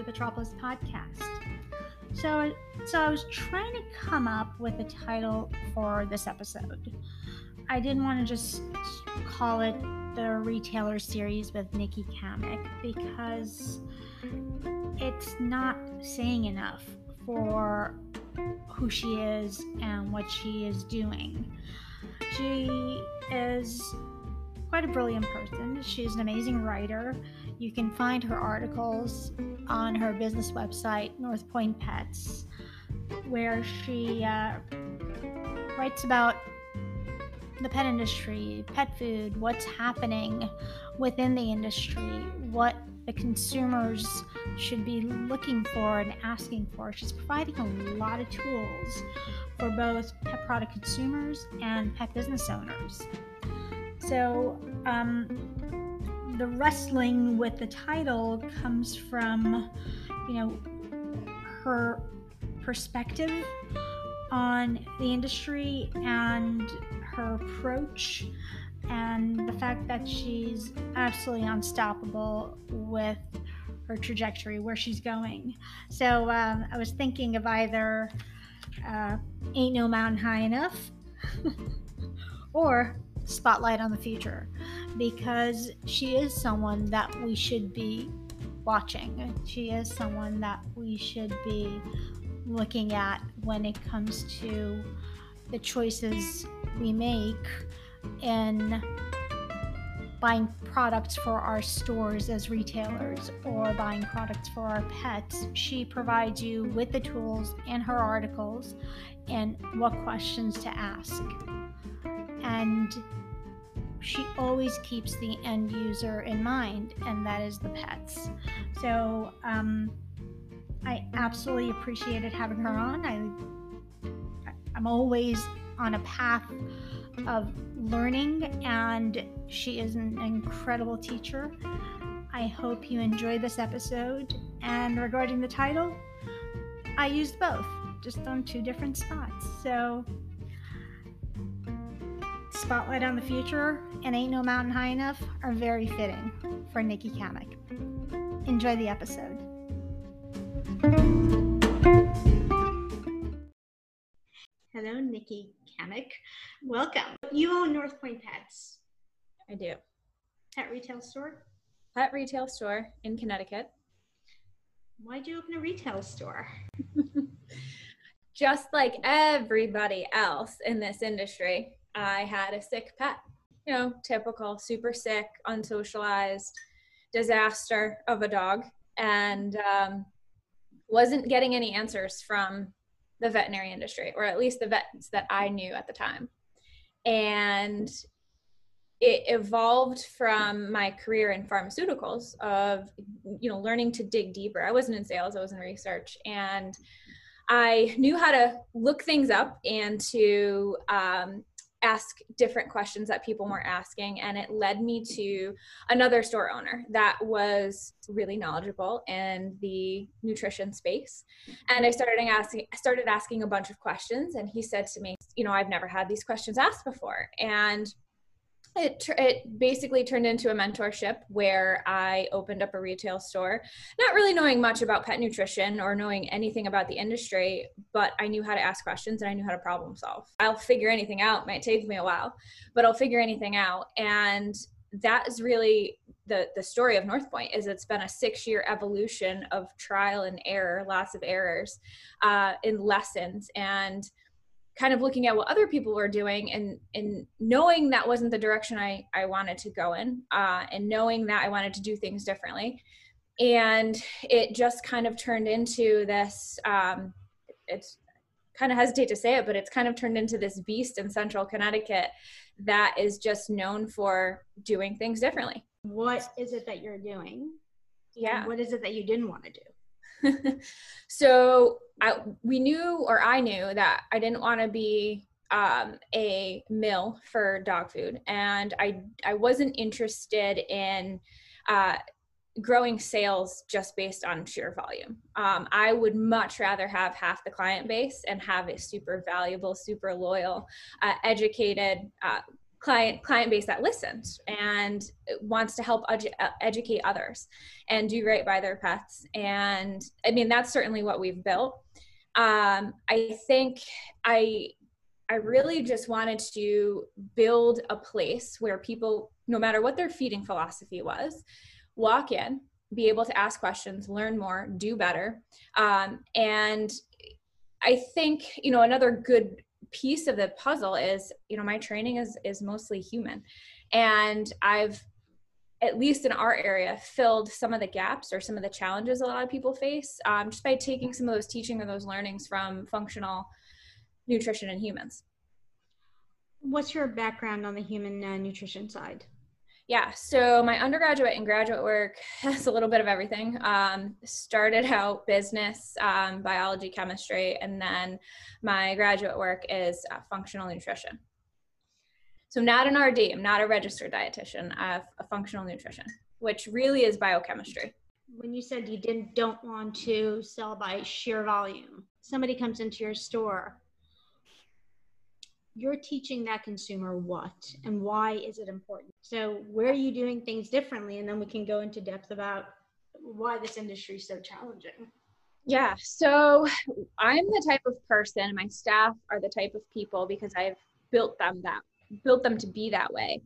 the Petropolist podcast. So, so I was trying to come up with a title for this episode. I didn't want to just call it the retailer series with Nicci Cammack because it's not saying enough for who she is and what she is doing. She is quite a brilliant person. She's an amazing writer. You can find her articles on her business website, NorthPoint Pets, where she uh, writes about the pet industry, pet food, what's happening within the industry, what the consumers should be looking for and asking for. She's providing a lot of tools for both pet product consumers and pet business owners. So, um, the wrestling with the title comes from, you know, her perspective on the industry and her approach and the fact that she's absolutely unstoppable with her trajectory, where she's going. So um, I was thinking of either uh, Ain't No Mountain High Enough or Spotlight on the Future, because she is someone that we should be watching. She is someone that we should be looking at when it comes to the choices we make in buying products for our stores as retailers or buying products for our pets. She provides you with the tools in her articles and what questions to ask. And she always keeps the end user in mind, and that is the pets. So um, I absolutely appreciated having her on. I, I'm always on a path of learning, and she is an incredible teacher. I hope you enjoy this episode. And regarding the title, I used both, just on two different spots. So, Spotlight on the Future and Ain't No Mountain High Enough are very fitting for Nicci Cammack. Enjoy the episode. Hello, Nicci Cammack. Welcome. You own NorthPoint Pets. I do. Pet retail store? Pet retail store in Connecticut. Why'd you open a retail store? Just like everybody else in this industry, I had a sick pet. You know, typical, super sick, unsocialized disaster of a dog. And um, wasn't getting any answers from the veterinary industry, or at least the vets that I knew at the time. And it evolved from my career in pharmaceuticals of you know learning to dig deeper i wasn't in sales i was in research and i knew how to look things up and to um, ask different questions that people weren't asking and it led me to another store owner that was really knowledgeable in the nutrition space. And i started asking started asking a bunch of questions and he said to me you know i've never had these questions asked before. And it, it basically turned into a mentorship where I opened up a retail store, not really knowing much about pet nutrition or knowing anything about the industry, but I knew how to ask questions and I knew how to problem solve. I'll figure anything out, might take me a while, but I'll figure anything out. And that is really the the story of NorthPoint is it's been a six year evolution of trial and error, lots of errors uh, in lessons and kind of looking at what other people were doing and and knowing that wasn't the direction I I wanted to go in uh, and knowing that I wanted to do things differently. And it just kind of turned into this um, it's kind of hesitate to say it but it's kind of turned into this beast in central Connecticut that is just known for doing things differently. What is it that you're doing? Yeah. What is it that you didn't want to do so I, we knew, or I knew, that I didn't want to be um, a mill for dog food, and I I wasn't interested in uh, growing sales just based on sheer volume. Um, I would much rather have half the client base and have a super valuable, super loyal, uh, educated, uh, client client base that listens and wants to help edu- educate others and do right by their pets. And i mean that's certainly what we've built. Um, i think i i really just wanted to build a place where people no matter what their feeding philosophy was walk in be able to ask questions learn more do better. Um, and i think you know another good piece of the puzzle is you know my training is is mostly human. And i've at least in our area filled some of the gaps or some of the challenges a lot of people face um, just by taking some of those teaching or those learnings from functional nutrition and humans. What's your background on the human uh, nutrition side yeah, so my undergraduate and graduate work has a little bit of everything. Um, started out business, um, biology, chemistry, and then my graduate work is uh, functional nutrition. So not an RD, I'm not a registered dietitian. I have a functional nutrition, which really is biochemistry. When you said you didn't don't want to sell by sheer volume, somebody comes into your store you're teaching that consumer what and why is it important so where are you doing things differently and then we can go into depth about why this industry is so challenging yeah so i'm the type of person my staff are the type of people because i've built them that built them to be that way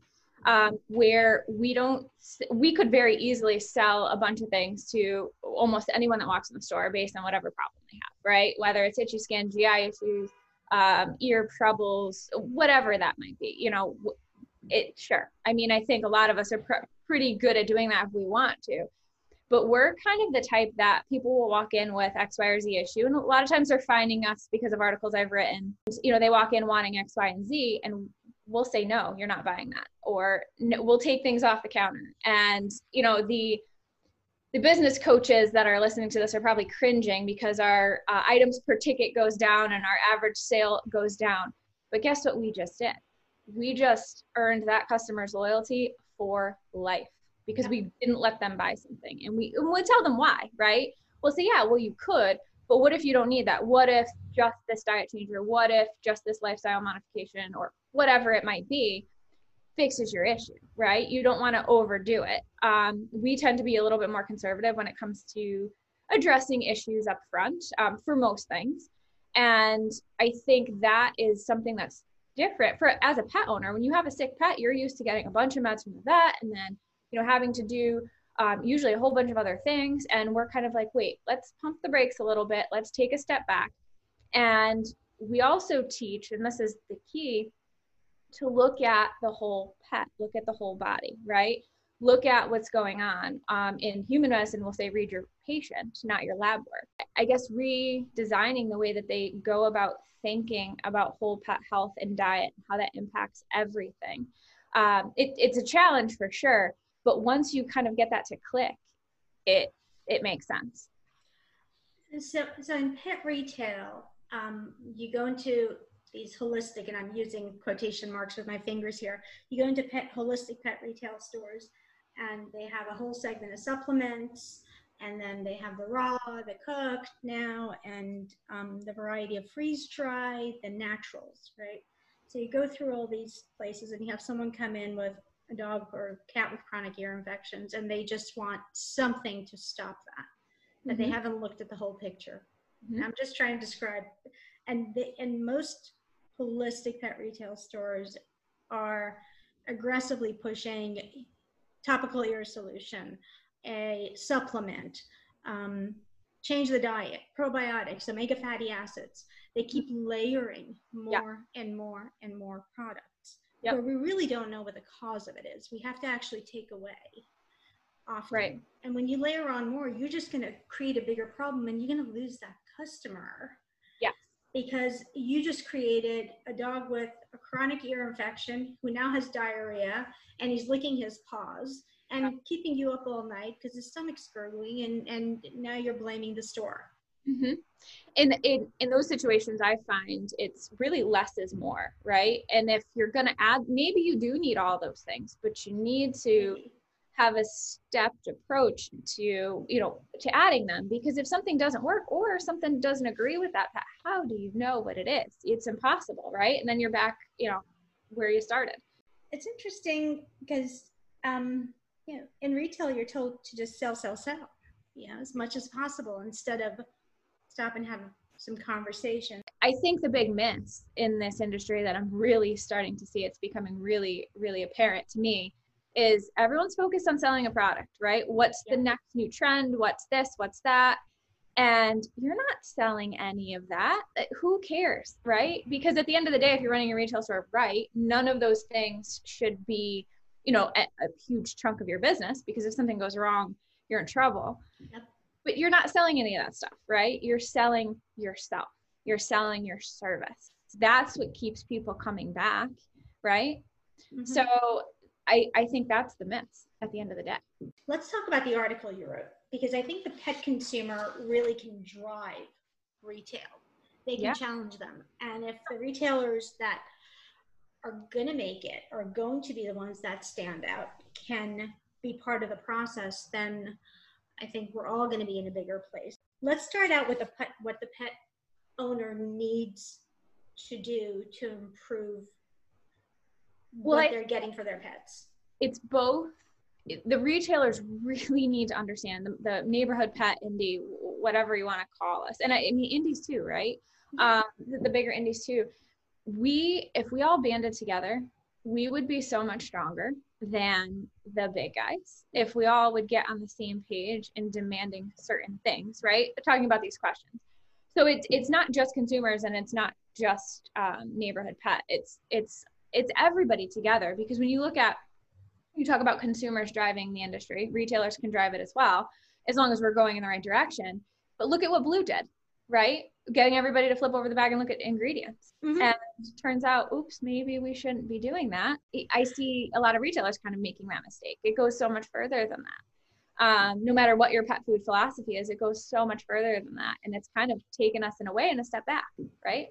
um, where we don't we could very easily sell a bunch of things to almost anyone that walks in the store based on whatever problem they have right whether it's itchy skin gi issues um, ear troubles, whatever that might be. You know, it sure. I mean, I think a lot of us are pr- pretty good at doing that if we want to. But we're kind of the type that people will walk in with X, Y, or Z issue. And a lot of times they're finding us because of articles I've written. You know, they walk in wanting X, Y, and Z, and we'll say, no, you're not buying that. Or no, we'll take things off the counter. And, you know, the the business coaches that are listening to this are probably cringing because our uh, items per ticket goes down and our average sale goes down. But guess what we just did? We just earned that customer's loyalty for life because we didn't let them buy something. And we and we'll tell them why, right? We'll say, yeah, well, you could, but what if you don't need that? What if just this diet change or What if just this lifestyle modification or whatever it might be? fixes your issue, right? You don't want to overdo it. Um, we tend to be a little bit more conservative when it comes to addressing issues up front um, for most things. And I think that is something that's different for as a pet owner. When you have a sick pet, you're used to getting a bunch of meds from the vet and then, you know, having to do um, usually a whole bunch of other things. And we're kind of like, wait, let's pump the brakes a little bit. Let's take a step back. And we also teach, and this is the key, to look at the whole pet, look at the whole body, right? Look at what's going on. Um, in human medicine, we'll say read your patient, not your lab work. I guess redesigning the way that they go about thinking about whole pet health and diet, and how that impacts everything. Um, it, it's a challenge for sure, but once you kind of get that to click, it it makes sense. So, so in pet retail, um, you go into these holistic, and I'm using quotation marks with my fingers here. You go into pet holistic pet retail stores, and they have a whole segment of supplements, and then they have the raw, the cooked now, and um, the variety of freeze dry, the naturals, right? So you go through all these places, and you have someone come in with a dog or cat with chronic ear infections, and they just want something to stop that. But mm-hmm. they haven't looked at the whole picture. Mm-hmm. I'm just trying to describe, and the, and most holistic pet retail stores are aggressively pushing topical ear solution, a supplement, um, change the diet, probiotics, omega fatty acids. They keep layering more yeah. and more and more products. Yep. But we really don't know what the cause of it is. We have to actually take away often. Right. And when you layer on more, you're just going to create a bigger problem and you're going to lose that customer because you just created a dog with a chronic ear infection who now has diarrhea and he's licking his paws and keeping you up all night because his stomach's gurgling and and now you're blaming the store. Mm-hmm. in, in in those situations i find it's really less is more right? And if you're going to add maybe you do need all those things but you need to have a stepped approach to you know to adding them because if something doesn't work or something doesn't agree with that how do you know what it is? It's impossible right? And then you're back you know where you started. It's interesting because um, you know in retail you're told to just sell, sell, sell, you know, as much as possible instead of stop and have some conversation. I think the big miss in this industry that I'm really starting to see, it's becoming really, really apparent to me, is everyone's focused on selling a product, right? What's yeah. the next new trend? What's this? What's that? And you're not selling any of that. Uh, who cares, right? Because at the end of the day, if you're running a retail store right, none of those things should be, you know, a, a huge chunk of your business because if something goes wrong, you're in trouble. Yep. But you're not selling any of that stuff, right? You're selling yourself. You're selling your service. That's what keeps people coming back, right? Mm-hmm. So I, I think that's the miss at the end of the day. Let's talk about the article you wrote because I think the pet consumer really can drive retail. They can yeah. challenge them. And if the retailers that are going to make it are going to be the ones that stand out can be part of the process, then I think we're all going to be in a bigger place. Let's start out with the pet, what the pet owner needs to do to improve well, what I, they're getting for their pets. It's both. The retailers really need to understand the, the neighborhood pet indie, whatever you want to call us, and I, I mean indies too, right? Mm-hmm. Um, the, the bigger indies too. We, if we all banded together, we would be so much stronger than the big guys if we all would get on the same page in demanding certain things, right? Talking about these questions. So it's it's not just consumers and it's not just um, neighborhood pet. It's it's it's everybody together because when you look at you talk about consumers driving the industry retailers can drive it as well as long as we're going in the right direction. But look at what blue did right? Getting everybody to flip over the bag and look at ingredients. Mm-hmm. and turns out oops maybe we shouldn't be doing that. I see a lot of retailers kind of making that mistake. It goes so much further than that. Um, no matter what your pet food philosophy is it goes so much further than that. And it's kind of taken us in a way and a step back right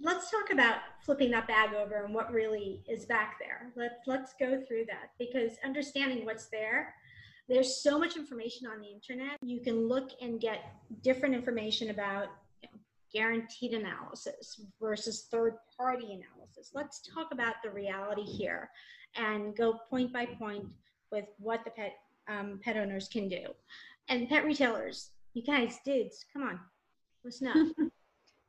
let's talk about flipping that bag over and what really is back there. Let's let's go through that because understanding what's there, there's so much information on the internet. You can look and get different information about you know, guaranteed analysis versus third party analysis. Let's talk about the reality here and go point by point with what the pet um, pet owners can do. And pet retailers, you guys, dudes, come on, listen up.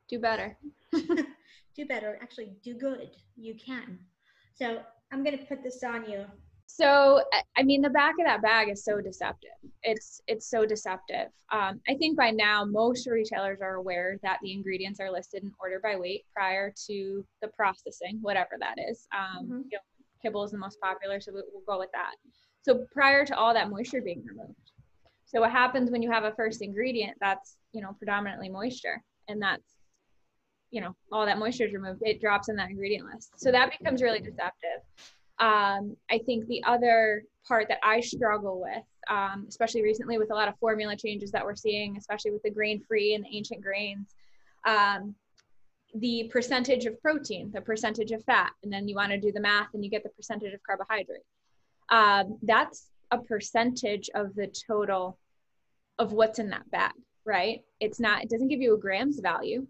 do better. do better. Actually, do good. You can. So I'm going to put this on you. So I mean, the back of that bag is so deceptive. It's it's so deceptive. Um, I think by now most retailers are aware that the ingredients are listed in order by weight prior to the processing, whatever that is. Um, mm-hmm. you know, kibble is the most popular, so we'll go with that. So prior to all that moisture being removed. So what happens when you have a first ingredient that's you know predominantly moisture, and that's you know all that moisture is removed it drops in that ingredient list. So that becomes really deceptive. Um, i think the other part that i struggle with um, especially recently with a lot of formula changes that we're seeing especially with the grain free and the ancient grains um, the percentage of protein the percentage of fat and then you want to do the math and you get the percentage of carbohydrate. Um, that's a percentage of the total of what's in that bag right? It's not it doesn't give you a grams value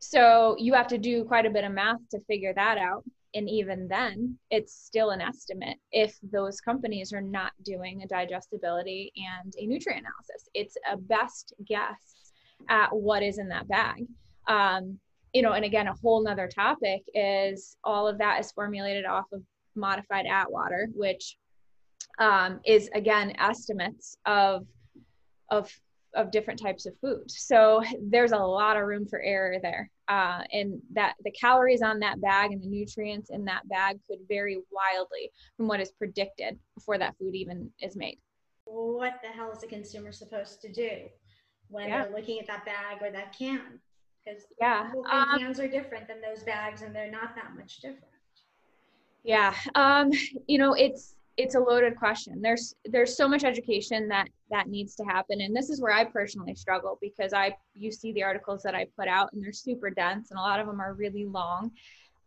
so you have to do quite a bit of math to figure that out. And even then, it's still an estimate if those companies are not doing a digestibility and a nutrient analysis. It's a best guess at what is in that bag. Um, you know, and again, a whole nother topic is all of that is formulated off of modified Atwater, which um, is again estimates of of of different types of food. So there's a lot of room for error there. Uh, and that the calories on that bag and the nutrients in that bag could vary wildly from what is predicted before that food even is made. What the hell is a consumer supposed to do when yeah. they're looking at that bag or that can? Because yeah, um, cans are different than those bags, and they're not that much different. Yeah, um, you know, it's it's a loaded question. There's there's so much education that that needs to happen. And this is where i personally struggle because i you see the articles that i put out and they're super dense and a lot of them are really long.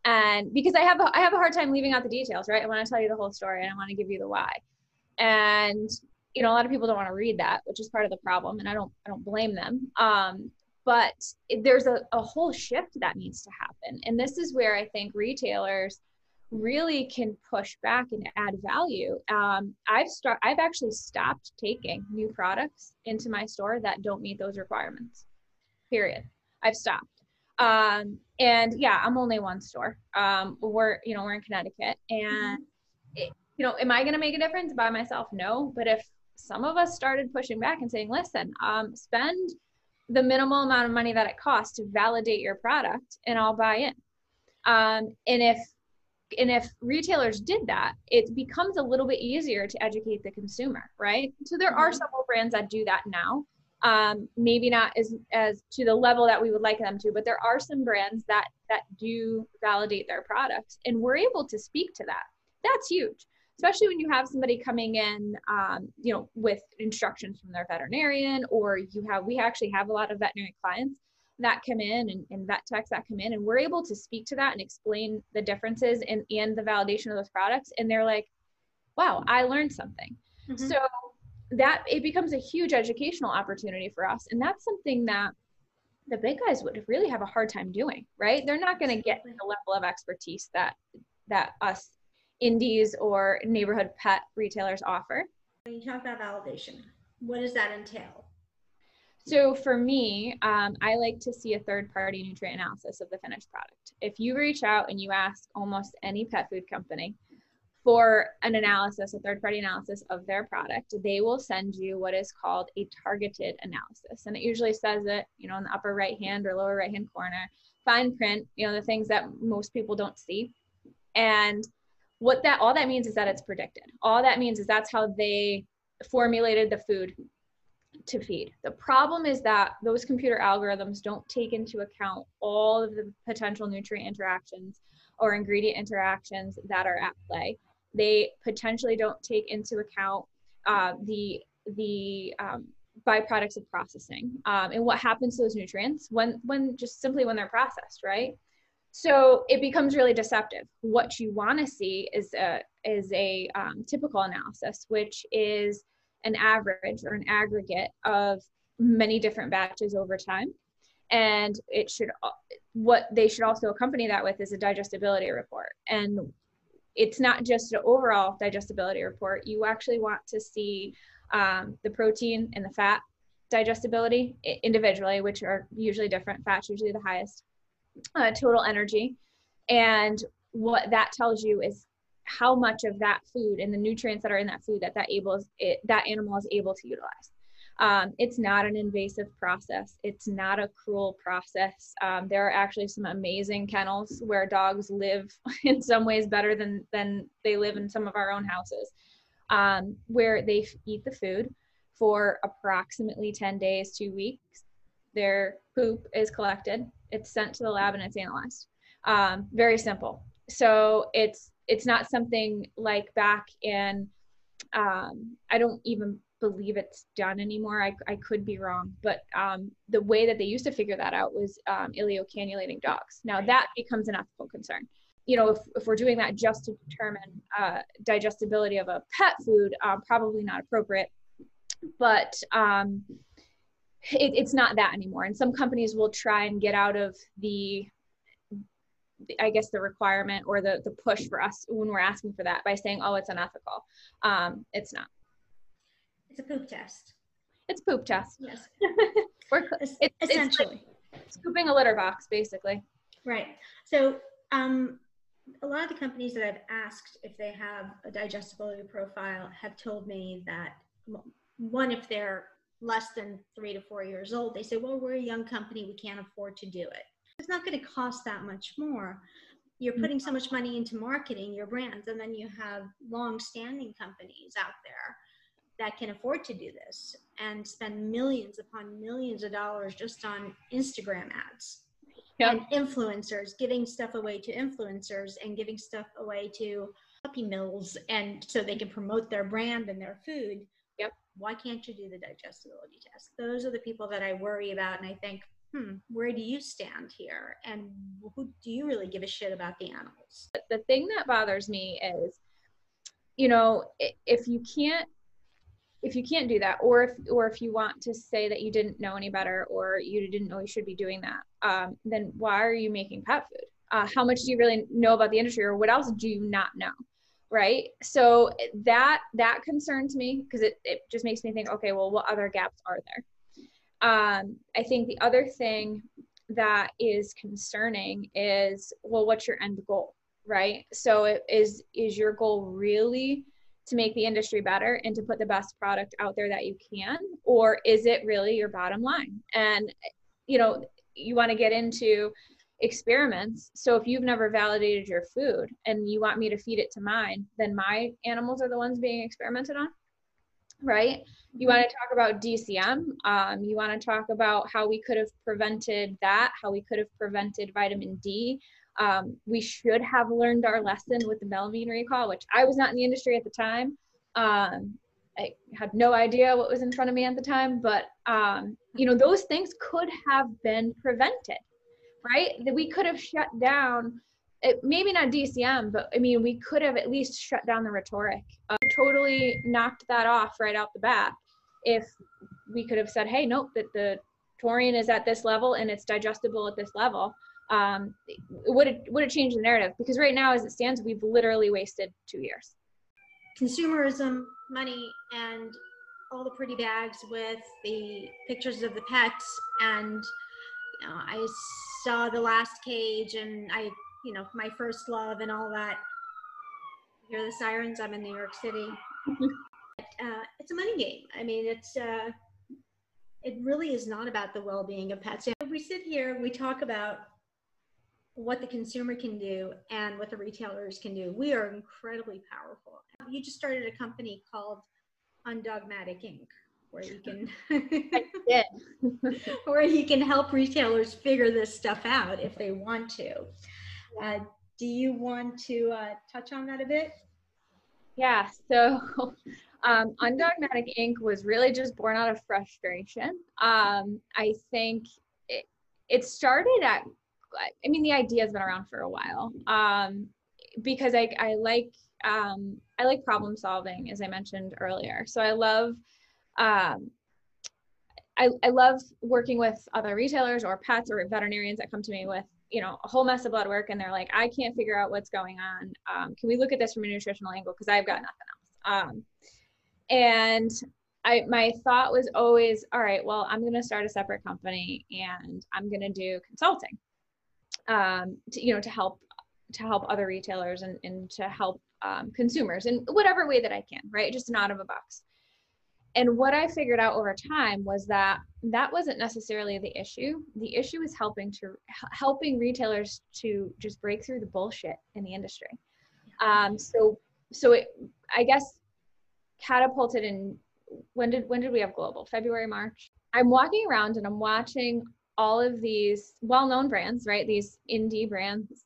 And because i have a, i have a hard time leaving out the details right? I want to tell you the whole story and i want to give you the why. And you know a lot of people don't want to read that which is part of the problem and i don't i don't blame them. Um, but there's a, a whole shift that needs to happen. And this is where i think retailers really can push back and add value. Um, I've start I've actually stopped taking new products into my store that don't meet those requirements. Period. I've stopped. Um, and yeah, I'm only one store. Um, we're you know we're in Connecticut, and mm-hmm. it, you know, am I going to make a difference by myself? No. But if some of us started pushing back and saying, listen, um, spend the minimal amount of money that it costs to validate your product, and I'll buy in. Um, and if and if retailers did that it becomes a little bit easier to educate the consumer right? So there are mm-hmm. several brands that do that now. Um, maybe not as as to the level that we would like them to but there are some brands that that do validate their products and we're able to speak to that. That's huge especially when you have somebody coming in um, you know with instructions from their veterinarian or you have we actually have a lot of veterinary clients that come in and, and vet techs that come in and we're able to speak to that and explain the differences and, and the validation of those products and they're like wow i learned something. Mm-hmm. so that it becomes a huge educational opportunity for us and that's something that the big guys would really have a hard time doing right? They're not going to get the level of expertise that that us indies or neighborhood pet retailers offer. When you talk about validation what does that entail so for me, um, I like to see a third party nutrient analysis of the finished product. If you reach out and you ask almost any pet food company for an analysis, a third party analysis of their product, they will send you what is called a targeted analysis. And it usually says it, you know, in the upper right hand or lower right hand corner, fine print, you know, the things that most people don't see. And what that all that means is that it's predicted. All that means is that's how they formulated the food to feed. The problem is that those computer algorithms don't take into account all of the potential nutrient interactions or ingredient interactions that are at play. They potentially don't take into account uh, the the um, byproducts of processing um, and what happens to those nutrients when when just simply when they're processed, right? So it becomes really deceptive. What you want to see is a is a um, typical analysis, which is an average or an aggregate of many different batches over time. And it should what they should also accompany that with is a digestibility report. And it's not just an overall digestibility report. You actually want to see um, the protein and the fat digestibility individually which are usually different. Fats usually the highest uh, total energy. And what that tells you is how much of that food and the nutrients that are in that food that that able it, that animal is able to utilize. Um, it's not an invasive process. It's not a cruel process. Um, there are actually some amazing kennels where dogs live in some ways better than than they live in some of our own houses, um, where they eat the food for approximately 10 days, two weeks. Their poop is collected, it's sent to the lab, and it's analyzed. Um, very simple. So it's it's not something like back in um, i don't even believe it's done anymore. I, I could be wrong but um, the way that they used to figure that out was um, ileocannulating dogs. Now that becomes an ethical concern. You know if, if we're doing that just to determine uh, digestibility of a pet food uh, probably not appropriate. But um, it, it's not that anymore. And some companies will try and get out of the I guess the requirement or the the push for us when we're asking for that by saying, oh, it's unethical. Um, it's not. It's a poop test. It's poop test. Yes. we're it's, essentially it's like scooping a litter box, basically. Right. So um, a lot of the companies that I've asked if they have a digestibility profile have told me that one, if they're less than three to four years old, they say, well, we're a young company, we can't afford to do it it's not going to cost that much more. You're mm-hmm. putting so much money into marketing your brands and then you have long standing companies out there that can afford to do this and spend millions upon millions of dollars just on instagram ads yep. and influencers giving stuff away to influencers and giving stuff away to puppy mills and so they can promote their brand and their food. Yep. Why can't you do the digestibility test? Those are the people that i worry about and i think hmm, where do you stand here? And who do you really give a shit about the animals? The thing that bothers me is, you know, if you can't if you can't do that or if or if you want to say that you didn't know any better or you didn't know you should be doing that um, then why are you making pet food uh, how much do you really know about the industry or what else do you not know right so that that concerns me because it, it just makes me think okay well what other gaps are there um, i think the other thing that is concerning is well what's your end goal right? So it is is your goal really to make the industry better and to put the best product out there that you can or is it really your bottom line? And you know you want to get into experiments. So if you've never validated your food and you want me to feed it to mine then my animals are the ones being experimented on right you want to talk about dcm um, you want to talk about how we could have prevented that how we could have prevented vitamin d um, we should have learned our lesson with the melamine recall, which I was not in the industry at the time. Um, I had no idea what was in front of me at the time, but um, you know those things could have been prevented, right? That we could have shut down. It, maybe not DCM, but I mean we could have at least shut down the rhetoric. Uh, totally knocked that off right out the bat. If we could have said, "Hey, nope, that the taurine is at this level and it's digestible at this level," um, would it would it change the narrative? Because right now, as it stands, we've literally wasted two years. Consumerism, money, and all the pretty bags with the pictures of the pets, and you know, I saw the last cage, and I, you know, my first love, and all that. Hear the sirens. I'm in New York City. uh, it's a money game. I mean, it's. Uh, it really is not about the well-being of pets. We sit here, we talk about what the consumer can do and what the retailers can do. We are incredibly powerful. You just started a company called Undogmatic Inc., where you can where you can help retailers figure this stuff out if they want to. Uh, do you want to uh, touch on that a bit? Yeah. So. Um, Undogmatic Inc. was really just born out of frustration. Um, I think it, it started at I mean, the idea has been around for a while um, because I, I like um, I like problem solving, as I mentioned earlier. So I love um, I, I love working with other retailers or pets or veterinarians that come to me with you know a whole mess of blood work and they're like I can't figure out what's going on. Um, can we look at this from a nutritional angle because I've got nothing else. Um, and I my thought was always, all right, well, I'm going to start a separate company and I'm going to do consulting um, to, you know, to help to help other retailers and, and to help um, consumers in whatever way that I can, right? Just an out of a box. And what I figured out over time was that that wasn't necessarily the issue. The issue is helping to helping retailers to just break through the bullshit in the industry. Um, so so it, I guess catapulted in when did when did we have global February March? I'm walking around and I'm watching all of these well-known brands, right? These indie brands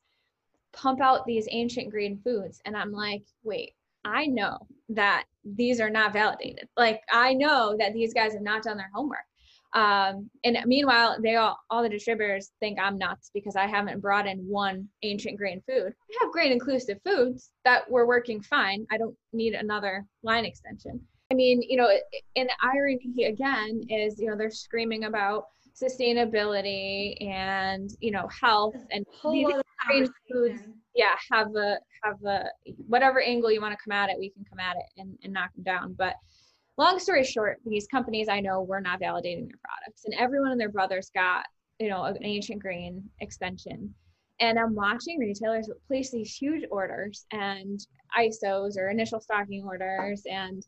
pump out these ancient grain foods and I'm like, "Wait, I know that these are not validated. Like I know that these guys have not done their homework." Um, and meanwhile, they all all the distributors think I'm nuts because I haven't brought in one ancient grain food. I have grain inclusive foods that were working fine. I don't need another line extension. I mean, you know, and the irony again is, you know, they're screaming about sustainability and you know health and these foods. yeah have a have a whatever angle you want to come at it we can come at it and, and knock them down. But long story short these companies i know were not validating their products and everyone and their brothers got you know an ancient grain extension. And i'm watching retailers place these huge orders and isos or initial stocking orders and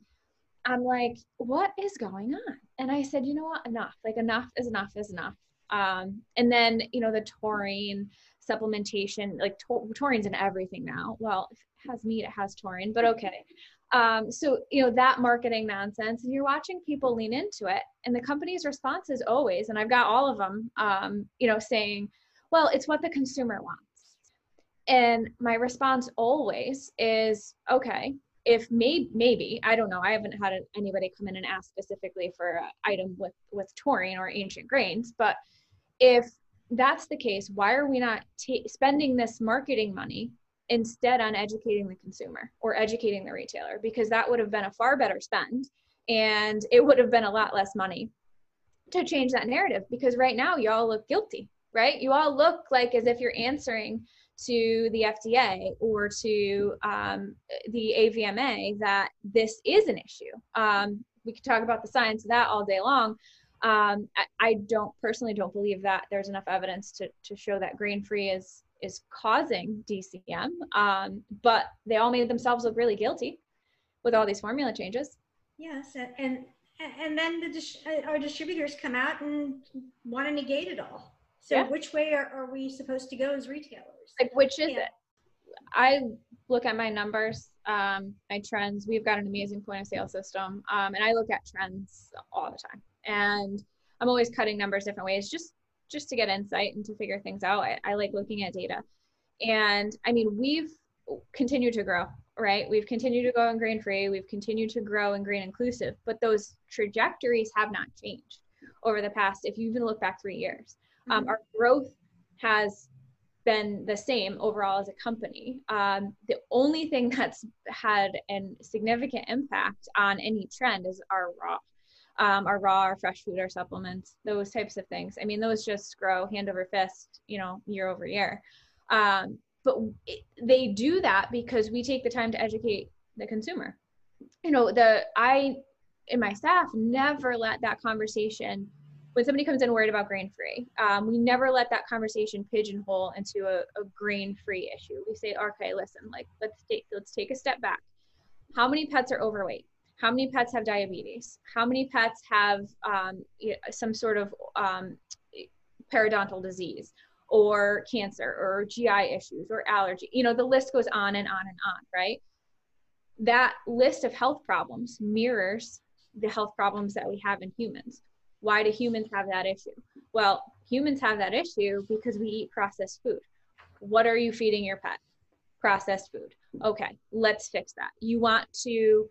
I'm like, what is going on? And I said, you know what? Enough. Like enough is enough is enough. Um, and then you know the taurine supplementation, like to- taurine's in everything now. Well, if it has meat, it has taurine, but okay. Um, so you know that marketing nonsense, and you're watching people lean into it, and the company's response is always, and I've got all of them, um, you know, saying, well, it's what the consumer wants. And my response always is, okay, if maybe maybe i don't know i haven't had anybody come in and ask specifically for an item with with taurine or ancient grains but if that's the case why are we not t- spending this marketing money instead on educating the consumer or educating the retailer? Because that would have been a far better spend and it would have been a lot less money to change that narrative because right now y'all look guilty right? You all look like as if you're answering to the FDA or to um, the AVMA that this is an issue. Um, we could talk about the science of that all day long. Um, I, I, don't personally don't believe that there's enough evidence to, to show that grain free is is causing DCM. Um, but they all made themselves look really guilty with all these formula changes. Yes, and and then the uh, our distributors come out and want to negate it all. So yeah. which way are, are we supposed to go as retailers? Like which is yeah. it? I look at my numbers, um, my trends. We've got an amazing point of sale system, um, and I look at trends all the time. And I'm always cutting numbers different ways, just just to get insight and to figure things out. I, I like looking at data, and I mean we've continued to grow right? We've continued to go in grain free, we've continued to grow in grain inclusive, but those trajectories have not changed over the past, if you even look back three years. Um, mm-hmm. Our growth has been the same overall as a company. Um, the only thing that's had a significant impact on any trend is our raw. Um, our raw, our fresh food, our supplements, those types of things. I mean, those just grow hand over fist, you know, year over year. Um, but it, they do that because we take the time to educate the consumer you know the i and my staff never let that conversation when somebody comes in worried about grain free um, we never let that conversation pigeonhole into a, a grain free issue we say okay listen like let's take let's take a step back how many pets are overweight how many pets have diabetes how many pets have um, some sort of um, periodontal disease or cancer or GI issues or allergy. You know, the list goes on and on and on, right? That list of health problems mirrors the health problems that we have in humans. Why do humans have that issue? Well, humans have that issue because we eat processed food. What are you feeding your pet? Processed food. Okay, let's fix that. You want to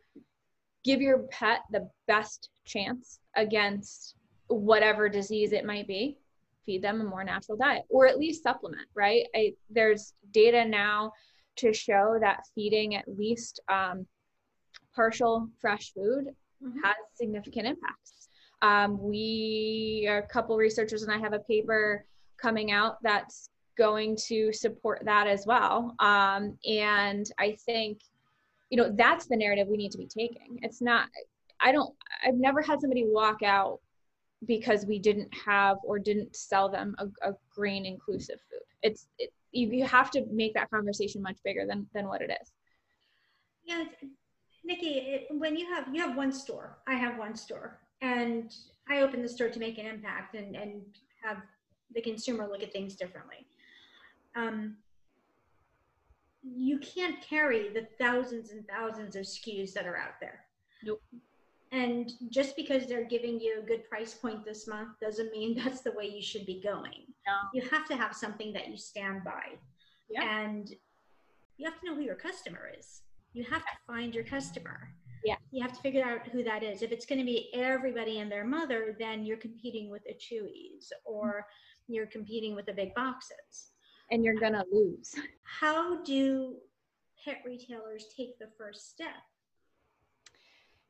give your pet the best chance against whatever disease it might be feed them a more natural diet or at least supplement, right? I, there's data now to show that feeding at least um, partial fresh food mm-hmm. has significant impacts. Um, we, a couple researchers, and I have a paper coming out that's going to support that as well. Um, and I think, you know, that's the narrative we need to be taking. It's not, I don't, I've never had somebody walk out because we didn't have or didn't sell them a, a grain inclusive food. It's it, you, you have to make that conversation much bigger than than what it is. Yeah, Nicci, it, when you have you have one store, I have one store, and I open the store to make an impact and and have the consumer look at things differently. Um, you can't carry the thousands and thousands of SKUs that are out there. Nope. And just because they're giving you a good price point this month doesn't mean that's the way you should be going. No. You have to have something that you stand by. Yeah. And you have to know who your customer is. You have to find your customer. Yeah. You have to figure out who that is. If it's going to be everybody and their mother, then you're competing with the Chewies or you're competing with the big boxes. And you're going to lose. How do pet retailers take the first step?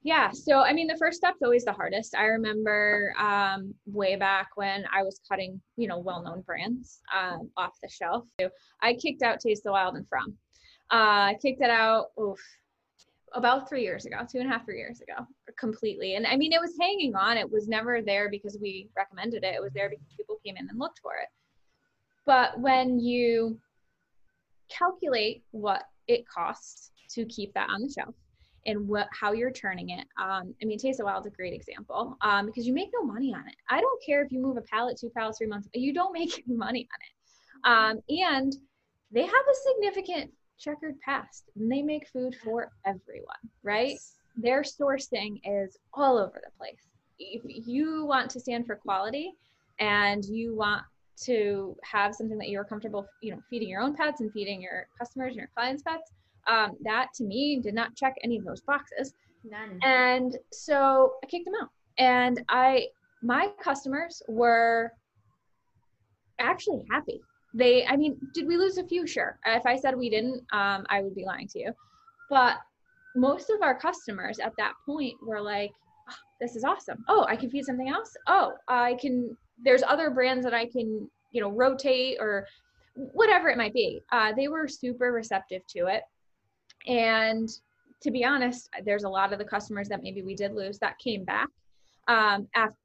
yeah so i mean the first step's always the hardest i remember um, way back when i was cutting you know well-known brands um, off the shelf i kicked out taste the wild and from uh, i kicked it out oof, about three years ago two and a half three years ago completely and i mean it was hanging on it was never there because we recommended it it was there because people came in and looked for it but when you calculate what it costs to keep that on the shelf and what how you're turning it. Um, I mean, Taste of Wild is a great example um, because you make no money on it. I don't care if you move a pallet, two pallets, three months, you don't make any money on it. Um, and they have a significant checkered past and they make food for everyone, right? Yes. Their sourcing is all over the place. If you want to stand for quality and you want to have something that you're comfortable, you know, feeding your own pets and feeding your customers and your clients' pets, um, that to me did not check any of those boxes. None. And so I kicked them out. And I, my customers were actually happy. They, I mean, did we lose a few? Sure. If I said we didn't, um, I would be lying to you. But most of our customers at that point were like, oh, this is awesome. Oh, I can feed something else. Oh, I can, there's other brands that I can, you know, rotate or whatever it might be. Uh, they were super receptive to it. And to be honest, there's a lot of the customers that maybe we did lose that came back um, after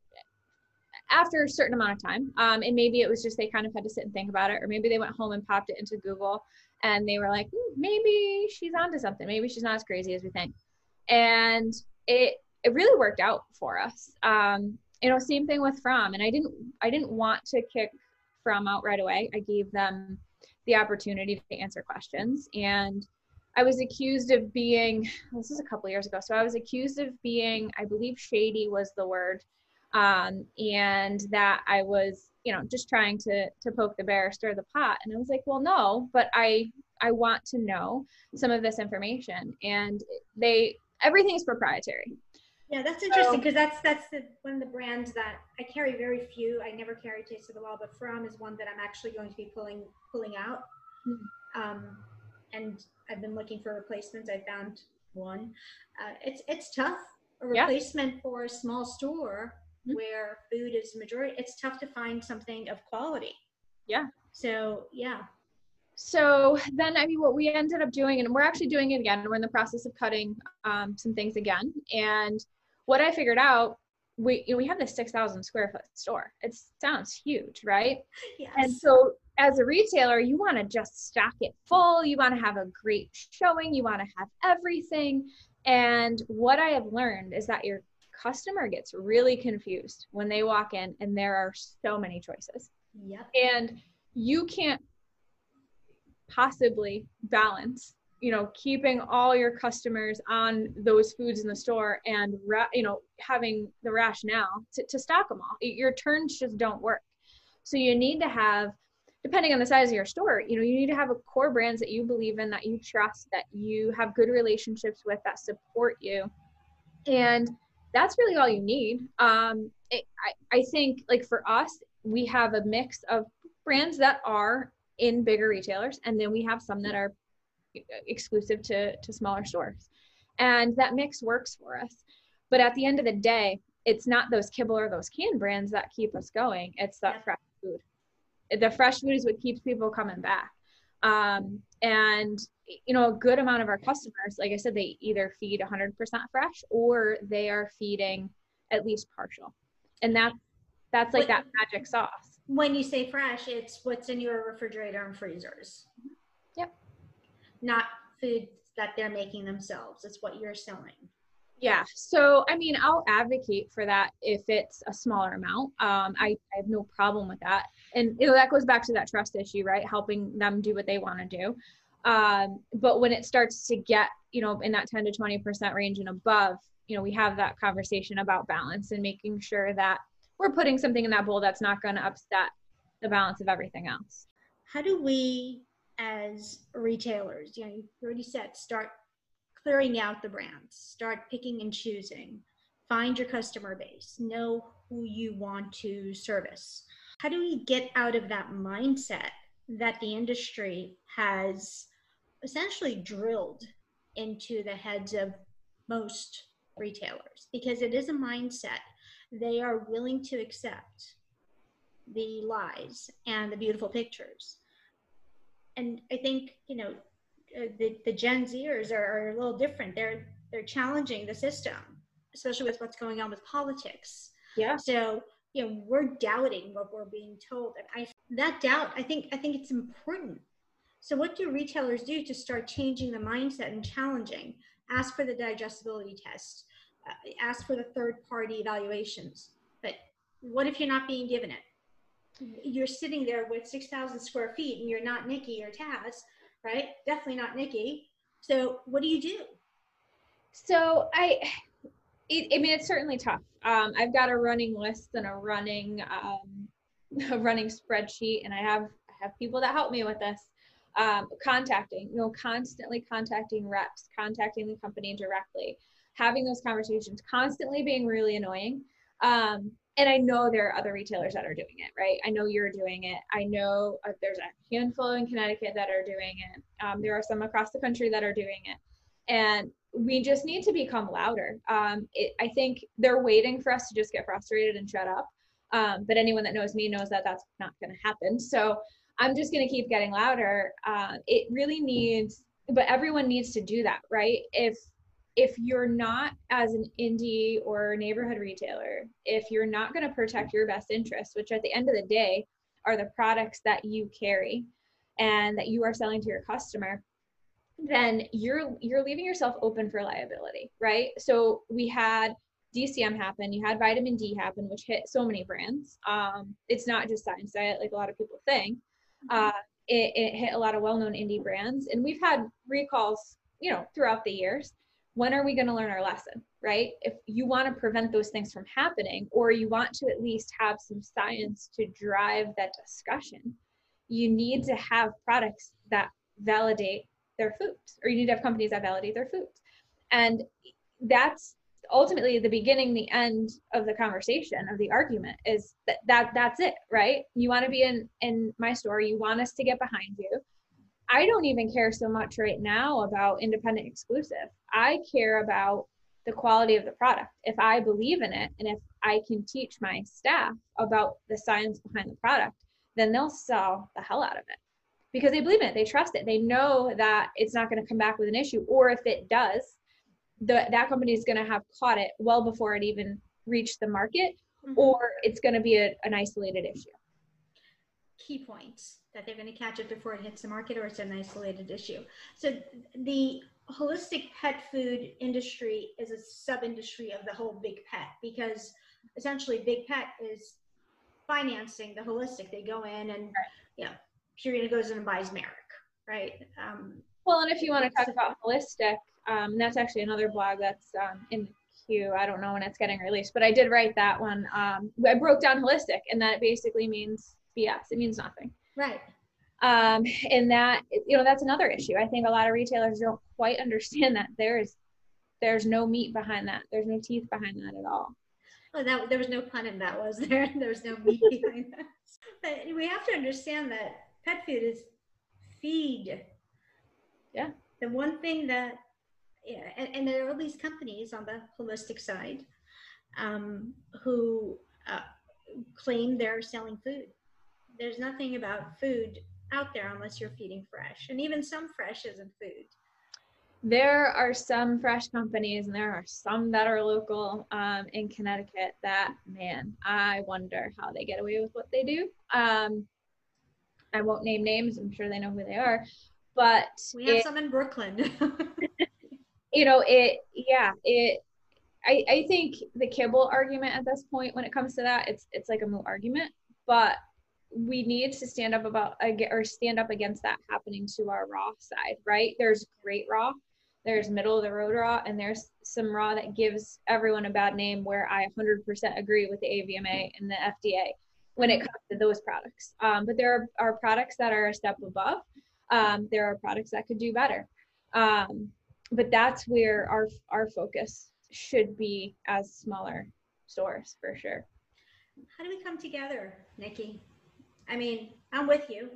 after a certain amount of time. Um, and maybe it was just they kind of had to sit and think about it, or maybe they went home and popped it into Google and they were like, hmm, maybe she's onto something. Maybe she's not as crazy as we think. And it it really worked out for us. Um, you know, same thing with Fromm, and I didn't I didn't want to kick Fromm out right away. I gave them the opportunity to answer questions, and I was accused of being. This is a couple years ago, so I was accused of being, I believe, shady was the word, um, and that I was, you know, just trying to to poke the bear, stir the pot. And I was like, well, no, but I I want to know some of this information, and they everything's proprietary. Yeah, that's interesting because so, that's that's the, one of the brands that I carry very few. I never carry Taste of the Wild, but Fromm is one that I'm actually going to be pulling pulling out. Mm-hmm. Um, and I've been looking for replacements. I found one. Uh, it's it's tough. A replacement yeah. for a small store mm-hmm. where food is majority. It's tough to find something of quality. Yeah. So yeah, so then i mean what we ended up doing and we're actually doing it again we're in the process of cutting um, some things again and what i figured out we you know, we have this 6000 square foot store it sounds huge right yes. and so as a retailer you want to just stock it full you want to have a great showing you want to have everything and what i have learned is that your customer gets really confused when they walk in and there are so many choices. Yep. and you can't possibly balance you know keeping all your customers on those foods in the store and ra- you know having the rationale to, to stock them all. Your turns just don't work. So you need to have depending on the size of your store you know you need to have a core brands that you believe in that you trust that you have good relationships with that support you. And that's really all you need. Um, it, I, I think like for us we have a mix of brands that are in bigger retailers and then we have some that are exclusive to to smaller stores. And that mix works for us. But at the end of the day it's not those kibble or those canned brands that keep us going. It's that fresh food. The fresh food is what keeps people coming back um, and you know a good amount of our customers like i said they either feed 100% fresh or they are feeding at least partial and that's that's like that magic sauce when you say fresh, it's what's in your refrigerator and freezers. Yep. Not food that they're making themselves. It's what you're selling. Yeah. So, I mean, I'll advocate for that if it's a smaller amount. Um, I, I have no problem with that. And you know, that goes back to that trust issue, right? Helping them do what they want to do. Um, but when it starts to get, you know, in that 10 to 20% range and above, you know, we have that conversation about balance and making sure that we're putting something in that bowl that's not going to upset the balance of everything else. How do we, as retailers, you know, you already said, start clearing out the brands, start picking and choosing, find your customer base, know who you want to service. How do we get out of that mindset that the industry has essentially drilled into the heads of most retailers? Because it is a mindset they are willing to accept the lies and the beautiful pictures. And I think, you know, the, the Gen Zers are, are a little different. They're they're challenging the system, especially with what's going on with politics. Yeah. So you know we're doubting what we're being told, and I that doubt I think I think it's important. So what do retailers do to start changing the mindset and challenging? Ask for the digestibility test uh, ask for the third party evaluations. But what if you're not being given it? You're sitting there with 6,000 square feet and you're not Nicci or Tazz, right? Definitely not Nicci. So what do you do? So I, it, I mean, it's certainly tough. Um, I've got a running list and a running, um, a running spreadsheet, and I have I have people that help me with this. Um, contacting, you know, constantly contacting reps, contacting the company directly having those conversations, constantly being really annoying. Um, and I know there are other retailers that are doing it, right? I know you're doing it. I know uh, there's a handful in Connecticut that are doing it. Um, there are some across the country that are doing it. And we just need to become louder. Um, it, I think they're waiting for us to just get frustrated and shut up. Um, but anyone that knows me knows that that's not going to happen. So I'm just going to keep getting louder. Uh, it really needs, but everyone needs to do that, right? If if you're not as an indie or neighborhood retailer, if you're not going to protect your best interests, which at the end of the day are the products that you carry and that you are selling to your customer, then you're you're leaving yourself open for liability, right? So we had DCM happen, you had vitamin D happen, which hit so many brands. Um, it's not just Science Diet, like a lot of people think. Mm-hmm. Uh, it, it hit a lot of well-known indie brands, and we've had recalls, you know, throughout the years. When are we going to learn our lesson, right? If you want to prevent those things from happening, or you want to at least have some science to drive that discussion, you need to have products that validate their foods, or you need to have companies that validate their foods. And that's ultimately the beginning the end of the conversation of the argument is that, that that's it right you want to be in in my store you want us to get behind you i don't even care so much right now about independent exclusive. I care about the quality of the product. If i believe in it and if i can teach my staff about the science behind the product then they'll sell the hell out of it. Because they believe in it. They trust it. They know that it's not going to come back with an issue. Or if it does the, that company is going to have caught it well before it even reached the market mm-hmm. or it's going to be a, an isolated issue. Key points that they're going to catch it before it hits the market or it's an isolated issue so the holistic pet food industry is a sub industry of the whole big pet because essentially big pet is financing the holistic they go in and yeah Purina goes in and buys Merrick, right? Um, well, and if you want to talk about holistic, um, that's actually another blog that's um, in the queue. I don't know when it's getting released, but I did write that one. Um, I broke down holistic, and that basically means BS. It means nothing. Right. Um, and that you know that's another issue. I think a lot of retailers don't quite understand that there's there's no meat behind that. There's no teeth behind that at all. Well, that there was no pun in that, was there? There's no meat behind that. But we have to understand that pet food is feed. Yeah. The one thing that, yeah, and, and there are all these companies on the holistic side um, who uh, claim they're selling food. There's nothing about food out there unless you're feeding fresh, and even some fresh isn't food. There are some fresh companies, and there are some that are local um, in Connecticut. That man, I wonder how they get away with what they do. Um, I won't name names. I'm sure they know who they are, but we have it, some in Brooklyn. you know, it. Yeah, it. I I think the kibble argument at this point, when it comes to that, it's it's like a moot argument. But we need to stand up about or stand up against that happening to our raw side, right? There's great raw, there's middle of the road raw, and there's some raw that gives everyone a bad name. Where I 100% agree with the AVMA and the FDA when it comes to those products. Um, but there are, are, products that are a step above. Um, there are products that could do better. Um, but that's where our our focus should be as smaller stores for sure. How do we come together, Nicci? I mean, I'm with you.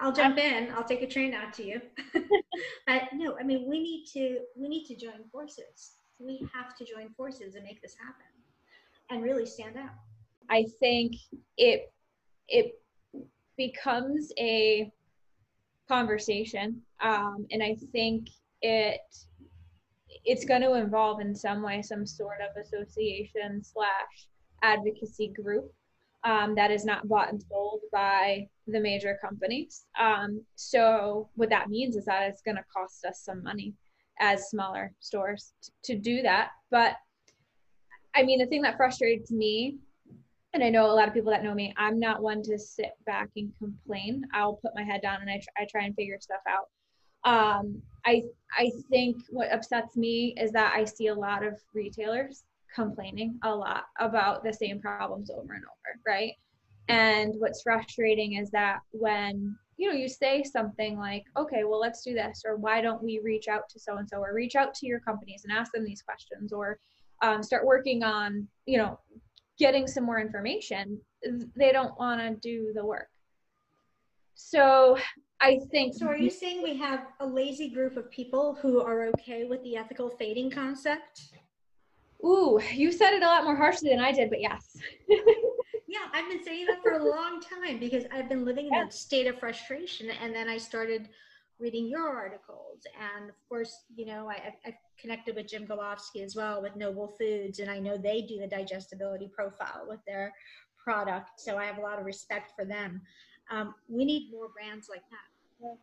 I'll jump in. I'll take a train out to you. but no, I mean, we need to we need to join forces. We have to join forces and make this happen, and really stand out. I think it it becomes a conversation, um, and I think it it's going to involve in some way some sort of association slash advocacy group um, that is not bought and sold by the major companies. Um, so what that means is that it's going to cost us some money as smaller stores t- to do that. But I mean, the thing that frustrates me and I know a lot of people that know me, I'm not one to sit back and complain. I'll put my head down and I, tr- I try and figure stuff out. Um, I I think what upsets me is that I see a lot of retailers complaining a lot about the same problems over and over, right? And what's frustrating is that when you know you say something like, okay, well let's do this, or why don't we reach out to so and so, or reach out to your companies and ask them these questions, or um, start working on you know getting some more information, they don't want to do the work. So I think. So are you saying we have a lazy group of people who are okay with the ethical fading concept? Ooh, you said it a lot more harshly than I did, but yes. Yeah, I've been saying that for a long time because I've been living in Yeah. that state of frustration. And then I started reading your articles. And of course, you know, I, I've- I've connected with Jim Golofsky as well with Noble Foods. And I know they do the digestibility profile with their product. So I have a lot of respect for them. Um, we need more brands like that.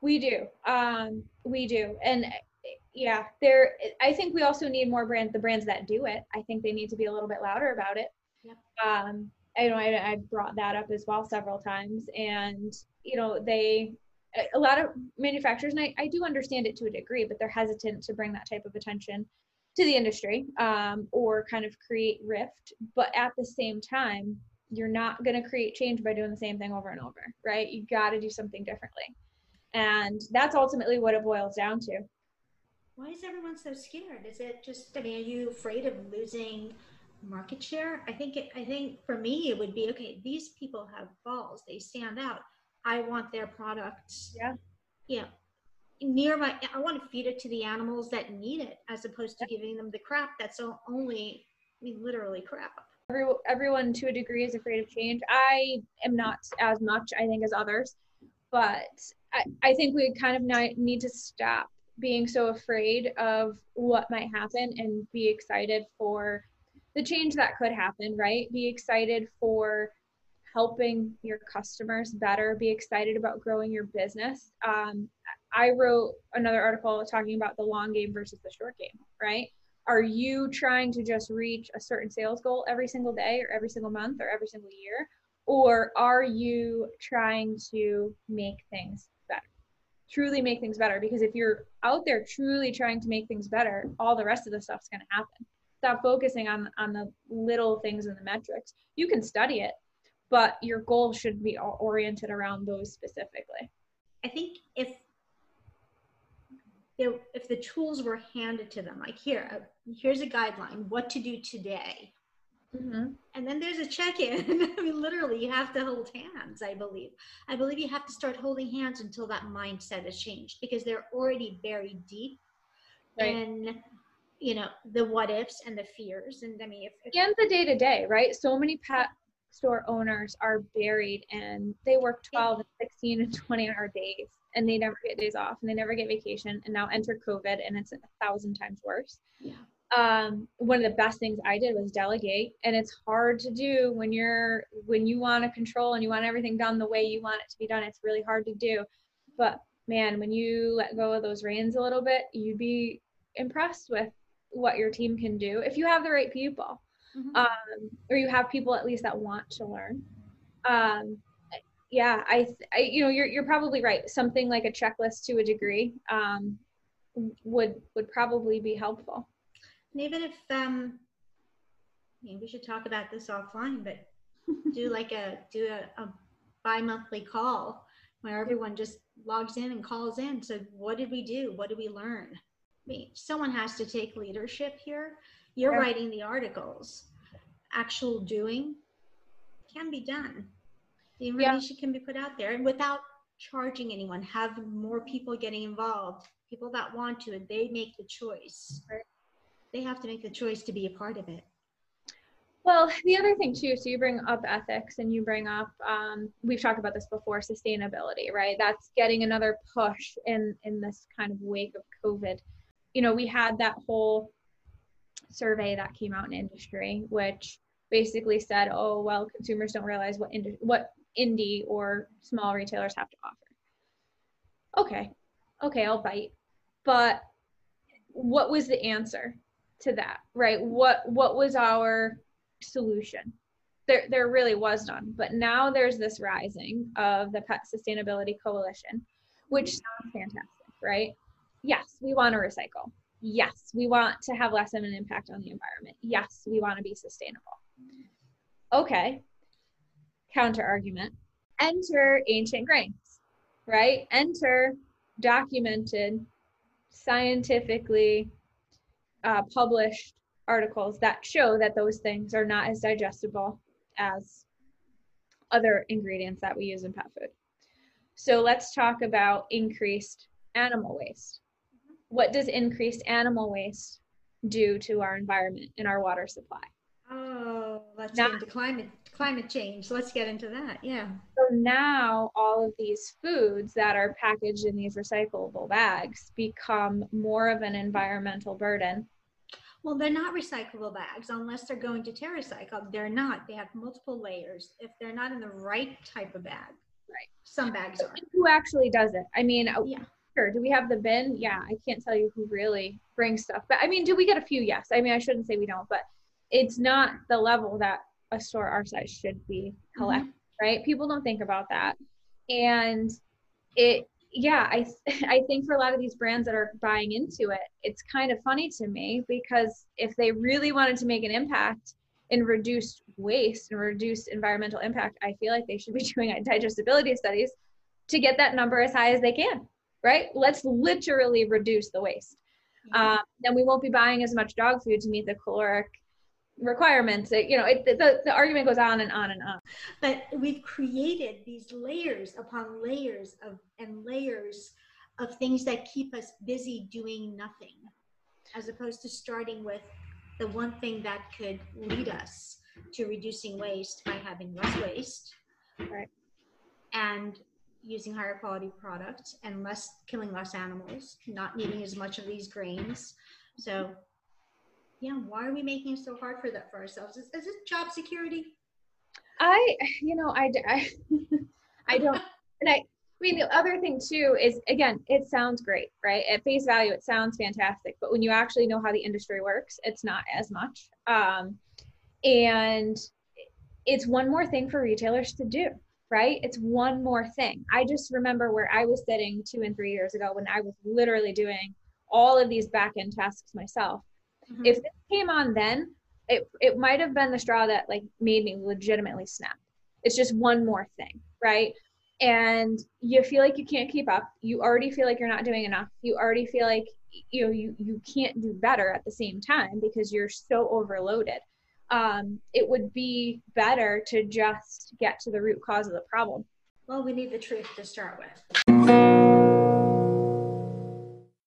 We do. Um, we do. And yeah, there I think we also need more brands the brands that do it. I think they need to be a little bit louder about it. Yep. Um, I know I, I brought that up as well several times and you know, they a- a lot of manufacturers and I, I do understand it to a degree, but they're hesitant to bring that type of attention to the industry um, or kind of create rift. But at the same time, you're not going to create change by doing the same thing over and over, right? You got to do something differently. And that's ultimately what it boils down to. Why is everyone so scared? Is it just, I mean, are you afraid of losing market share? I think, it, I think for me, it would be, okay, these people have balls, they stand out. I want their products. Yeah. Yeah. Near my, I want to feed it to the animals that need it as opposed to giving them the crap that's only, I mean, literally crap. Every, everyone to a degree is afraid of change. I am not as much, I think, as others, but I, I think we kind of need to stop being so afraid of what might happen and be excited for the change that could happen, right? Be excited for helping your customers better, be excited about growing your business. Um, I wrote another article talking about the long game versus the short game, right? Are you trying to just reach a certain sales goal every single day or every single month or every single year? Or are you trying to make things? Truly make things better. Because if you're out there truly trying to make things better, all the rest of the stuff's going to happen. Stop focusing on, on the little things and the metrics. You can study it, but your goal should be oriented around those specifically. I think if if the tools were handed to them, like here, uh, here's a guideline, what to do today. Mm-hmm. And then there's a check-in. I mean, literally, you have to hold hands. I believe. I believe you have to start holding hands until that mindset has changed because they're already buried deep Right. in, you know, the what ifs and the fears. And I mean, if, if and the day to day, right? So many pet store owners are buried and they work 12 and 16 and 20 hour days and they never get days off and they never get vacation and now enter COVID and it's a thousand times worse. Yeah. Um, one of the best things I did was delegate and it's hard to do when you're when you want to control and you want everything done the way you want it to be done. It's really hard to do. But man, when you let go of those reins a little bit, you'd be impressed with what your team can do if you have the right people Mhm. um, or you have people at least that want to learn. Um, yeah, I, I, you know, you're you're probably right. Something like a checklist to a degree um, would would probably be helpful. And even if um, maybe we should talk about this offline, but do like a do a, a bi-monthly call where everyone just logs in and calls in. So what did we do? What did we learn? I mean, someone has to take leadership here. You're Yeah. writing the articles. Actual doing can be done. The information can be put out there and without charging anyone, have more people getting involved. People that want to, and they make the choice. Right. They have to make the choice to be a part of it. Well, the other thing too, so you bring up ethics and you bring up, um, we've talked about this before, sustainability, right? That's getting another push in in this kind of wake of COVID. You know, we had that whole survey that came out in industry, which basically said, oh well, consumers don't realize what ind- what indie or small retailers have to offer. Okay, okay, I'll bite, but what was the answer to that, right? What what was our solution. There, there really was none. But now there's this rising of the Pet Sustainability Coalition, which sounds fantastic, right? Yes, we want to recycle. Yes, we want to have less of an impact on the environment. Yes, we want to be sustainable. Okay. Counter argument. Enter ancient grains, right? Enter documented, scientifically uh, published articles that show that those things are not as digestible as other ingredients that we use in pet food. So let's talk about increased animal waste. What does increased animal waste do to our environment and our water supply? Oh, let's get into climate climate change. Let's get into that. Yeah. So now all of these foods that are packaged in these recyclable bags become more of an environmental burden. Well, they're not recyclable bags unless they're going to TerraCycle. They're not. They have multiple layers. If they're not in the right type of bag, right? Some bags are. Who actually does it? I mean, yeah. Sure. Do we have the bin? Yeah, I can't tell you who really brings stuff, but I mean, do we get a few? Yes. I mean, I shouldn't say we don't, but it's not the level that a store our size should be mm-hmm. Right? People don't think about that. And it yeah, I I think for a lot of these brands that are buying into it, it's kind of funny to me because if they really wanted to make an impact in reduced waste and reduced environmental impact, I feel like they should be doing digestibility studies to get that number as high as they can, right? Let's literally reduce the waste. Um, then we won't be buying as much dog food to meet the caloric requirements you know it, the, the argument goes on and on and on. But we've created these layers upon layers of and layers of things that keep us busy doing nothing as opposed to starting with the one thing that could lead us to reducing waste by having less waste right. and using higher quality products and less killing less animals not needing as much of these grains. So yeah, why are we making it so hard for that for ourselves? Is, is it job security? I, you know, I, I, I don't, and I, I mean, the other thing too is again, it sounds great, right? At face value, it sounds fantastic, but when you actually know how the industry works, it's not as much. Um, and it's one more thing for retailers to do, right? It's one more thing. I just remember where I was sitting two and three years ago when I was literally doing all of these back end tasks myself Mm-hmm. If this came on then, it it might have been the straw that like made me legitimately snap. It's just one more thing, right? And you feel like you can't keep up. You already feel like you're not doing enough. You already feel like you know you you can't do better at the same time because you're so overloaded. Um, it would be better to just get to the root cause of the problem. Well, we need the truth to start with.